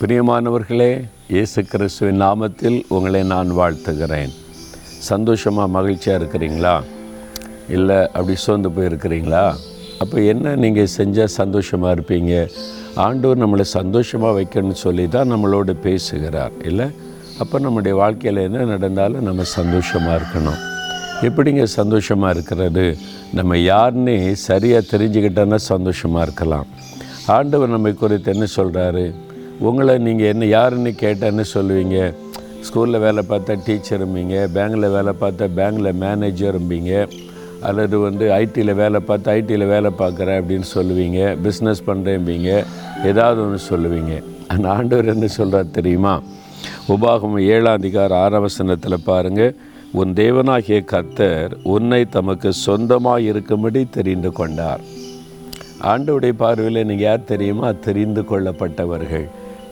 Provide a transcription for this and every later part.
பிரியமானவர்களே இயேசு கிறிஸ்துவின் நாமத்தில் உங்களை நான் வாழ்த்துகிறேன். சந்தோஷமாக மகிழ்ச்சியாக இருக்கிறீங்களா? இல்லை அப்படி சோர்ந்து போயிருக்கிறீங்களா? அப்போ என்ன நீங்கள் செஞ்சால் சந்தோஷமாக இருப்பீங்க? ஆண்டவர் நம்மளை சந்தோஷமாக வைக்கணும்னு சொல்லி தான் நம்மளோட பேசுகிறார் இல்லை? அப்போ நம்முடைய வாழ்க்கையில் என்ன நடந்தாலும் நம்ம சந்தோஷமாக இருக்கணும். எப்படிங்க சந்தோஷமாக இருக்கிறது? நம்ம யாருன்னு சரியாக தெரிஞ்சுக்கிட்டோன்னா சந்தோஷமாக இருக்கலாம். ஆண்டவர் நம்மை குறித்து என்ன சொல்கிறாரு உங்களை நீங்கள் என்ன யாருன்னு கேட்டேன்னு சொல்லுவீங்க. ஸ்கூலில் வேலை பார்த்தா டீச்சரும்பீங்க பேங்கில் வேலை பார்த்தா பேங்கில் மேனேஜரும்பீங்க அல்லது வந்து ஐடியில் வேலை பார்த்து ஐடியில் வேலை பார்க்குறேன் அப்படின்னு சொல்லுவீங்க பிஸ்னஸ் பண்ணுறேம்பீங்க ஏதாவது ஒன்று சொல்லுவீங்க. அந்த ஆண்டவர் என்ன சொல்கிறார் தெரியுமா? உபாகம் ஏழாம் அதிகார ஆரவசனத்தில் பாருங்கள் உன் தேவனாகிய கர்த்தர் உன்னை தமக்கு சொந்தமாக இருக்கும்படி தெரிந்து கொண்டார். ஆண்டவுடைய பார்வையில் நீங்கள் யார் தெரியுமா? தெரிந்து கொள்ளப்பட்டவர்கள்.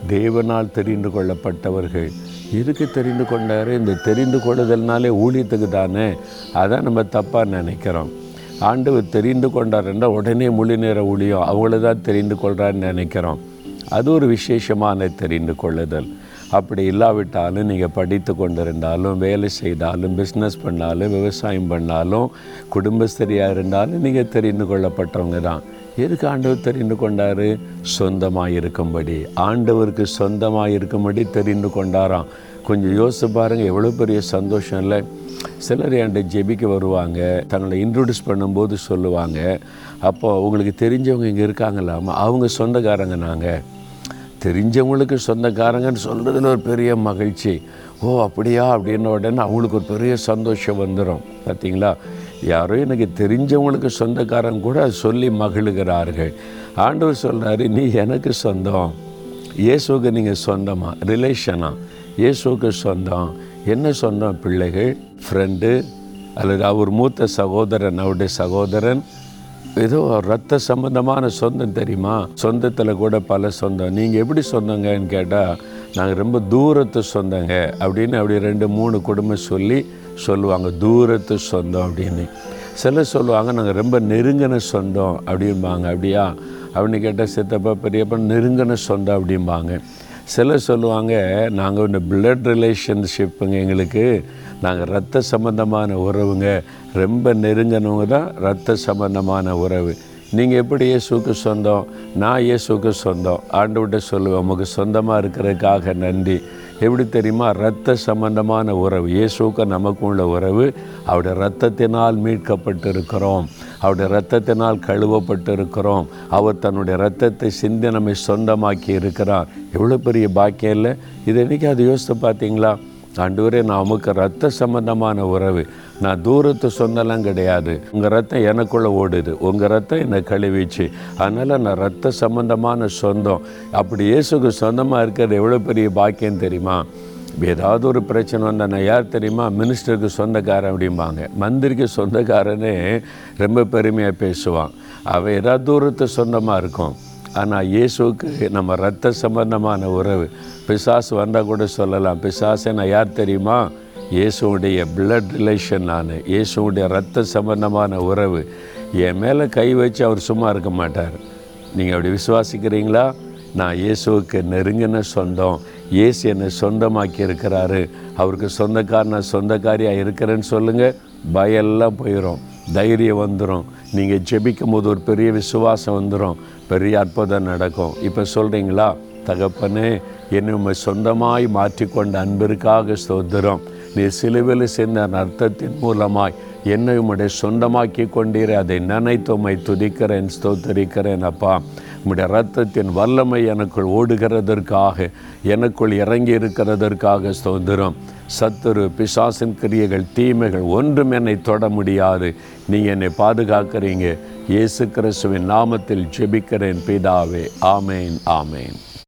தேவனால் தெரிந்து கொள்ளப்பட்டவர்கள். எதுக்கு தெரிந்து கொண்டாரு? இந்த தெரிந்து கொள்ளுதல்னாலே ஊழியத்துக்கு தானே? அதான் நம்ம தப்பாக நினைக்கிறோம். ஆண்டவர் தெரிந்து கொண்டாருன்னா உடனே முழு நேர ஊழியம் அவங்கள தான் தெரிந்து கொள்கிறான்னு நினைக்கிறோம். அது ஒரு விசேஷமான தெரிந்து கொள்ளுதல். அப்படி இல்லாவிட்டாலும் நீங்கள் படித்து கொண்டிருந்தாலும் வேலை செய்தாலும் பிஸ்னஸ் பண்ணாலும் விவசாயம் பண்ணாலும் குடும்பஸ்தரியாக இருந்தாலும் நீங்கள் தெரிந்து கொள்ளப்பட்டவங்க தான். எதுக்கு ஆண்டவர் தெரிந்து கொண்டார்? சொந்தமாக இருக்கும்படி. ஆண்டவருக்கு சொந்தமாக இருக்கும்படி தெரிந்து கொண்டாராம். கொஞ்சம் யோசிச்சு பாருங்கள் எவ்வளோ பெரிய சந்தோஷம் இல்லை. சிலர் என்கிட்ட ஜெபிக்க வருவாங்க தங்களை இன்ட்ரடியூஸ் பண்ணும்போது சொல்லுவாங்க. அப்போ உங்களுக்கு தெரிஞ்சவங்க இங்கே இருக்காங்களாமா அவங்க சொந்தக்காரங்க நாங்கள் தெரிஞ்சவங்களுக்கு சொந்தக்காரங்கன்னு சொல்கிறதுல ஒரு பெரிய மகிழ்ச்சி. ஓ அப்படியா? அப்படின்ன உடனே அவங்களுக்கு ஒரு பெரிய சந்தோஷம் வந்துடும் பார்த்தீங்களா யாரோ எனக்கு தெரிஞ்சவங்களுக்கு சொந்தக்காரங்க கூட சொல்லி மகிழுகிறார்கள். ஆண்டவர் சொல்கிறாரு நீ எனக்கு சொந்தம். இயேசுக்கு நீங்கள் சொந்தமா? ரிலேஷனா? இயேசுக்கு சொந்தம். என்ன சொந்தம் பிள்ளைகள்? ஃப்ரெண்டு அல்லது அவர் மூத்த சகோதரன் அவருடைய சகோதரன்? ஏதோ ரத்த சம்பந்தமான சொந்தம் தெரியுமா? சொந்தத்தில் கூட பல சொந்தம். நீங்கள் எப்படி சொந்தங்கன்னு கேட்டால் நாங்கள் ரொம்ப தூரத்து சொந்தங்க அப்படின்னு அப்படி ரெண்டு மூணு குடும்பம் சொல்லி சொல்லுவாங்க. தூரத்து சொந்தம் அப்படின்னு. சிலர் சொல்லுவாங்க நாங்கள் ரொம்ப நெருங்கின சொந்தம் அப்படிம்பாங்க. அப்படியா? அப்படின்னு கேட்டால் சித்தப்பா பெரியப்பா நெருங்கின சொந்தம் அப்படிம்பாங்க. சிலர் சொல்லுவாங்க நாங்கள் இந்த பிளட் ரிலேஷன்ஷிப்புங்க எங்களுக்கு நாங்கள் ரத்த சம்பந்தமான உறவுங்க. ரொம்ப நெருங்கினவங்க தான் ரத்த சம்பந்தமான உறவு. நீங்கள் எப்படி இயேசுக்கு சொந்தம்? நான் இயேசுக்கு சொந்தம். ஆண்டவர்கிட்ட சொல்லுவேன் உமக்கு சொந்தமாக இருக்கிறதுக்காக நன்றி. எப்படி தெரியுமா? ரத்த சம்பந்தமான உறவு. இயேசுக்கு நமக்கு உள்ள உறவு அவருடைய ரத்தத்தினால் மீட்கப்பட்டிருக்கிறோம். அவருடைய ரத்தத்தினால் கழுவப்பட்டிருக்கிறோம். அவர் தன்னுடைய ரத்தத்தை சிந்தி நம்மை சொந்தமாக்கி இருக்கிறார். எவ்வளோ பெரிய பாக்கியம் இல்லை? இது என்றைக்கு அது யோசித்து பார்த்தீங்களா? ஆண்டவரே நான் உமக்கு ரத்த சம்பந்தமான உறவு. நான் தூரத்து சொந்தம்லாம் கிடையாது. உங்கள் ரத்தம் எனக்குள்ளே ஓடுது. உங்கள் ரத்தம் என்னை கழுவிச்சு. அதனால் நான் ரத்த சம்பந்தமான சொந்தம். அப்படி இயேசுக்கு சொந்தமாக இருக்கிறது எவ்வளோ பெரிய பாக்கியம் தெரியுமா? ஏதாவது ஒரு பிரச்சனை வந்தால் நான் யார் தெரியுமா? மினிஸ்டருக்கு சொந்தக்காரன் அப்படிம்பாங்க. மந்திரிக்கு சொந்தக்காரனே ரொம்ப பெருமையாக பேசுவான். அவன் ஏதாவது தூரத்து சொந்தமாக இருக்கும். ஆனால் இயேசுக்கு நம்ம ரத்த சம்பந்தமான உறவு. பிசாசு வந்தால் கூட சொல்லலாம். பிசாசை நான் யார் தெரியுமா? இயேசுடைய பிளட் ரிலேஷன் நான். இயேசுடைய ரத்த சம்பந்தமான உறவு. என் மேலே கை வச்சு அவர் சும்மா இருக்க மாட்டார். நீங்கள் அப்படி விசுவாசிக்கிறீங்களா? நான் இயேசுவுக்கு நெருங்கின சொந்தம். இயேசு என்னை சொந்தமாக்கி இருக்கிறாரு. அவருக்கு சொந்தக்காரன் சொந்தக்காரியாக இருக்கிறேன்னு சொல்லுங்கள் பயெல்லாம் போயிடும் தைரியம் வந்துடும் நீங்கள் ஜெபிக்கும் போது ஒரு பெரிய விசுவாசம் வந்துடும் பெரிய அற்புதம் நடக்கும். இப்போ சொல்கிறீங்களா தகப்பனே என்னை உண்மை சொந்தமாய் மாற்றிக்கொண்ட அன்பிற்காக ஸ்தோத்திரம். நீ சிலுவில் சேர்ந்த அர்த்தத்தின் மூலமாய் என்னை உம்முடைய சொந்தமாக்கி கொண்டீரே. அதை நினைத்து உம்மை துதிக்கிறேன் ஸ்தோத்தரிக்கிறேன் அப்பா. உம்முடைய ரத்தத்தின் வல்லமை எனக்குள் ஓடுகிறதற்காக எனக்குள் இறங்கி இருக்கிறதற்காக சுதந்திரம் சத்துரு பிசாசின் கிரியைகள் தீமைகள் ஒன்றும் என்னை தொட முடியாது. நீங்கள் என்னை பாதுகாக்கிறீங்க. இயேசு கிறிஸ்துவின் நாமத்தில் ஜெபிக்கிறேன் பிதாவே. ஆமேன் ஆமேன்.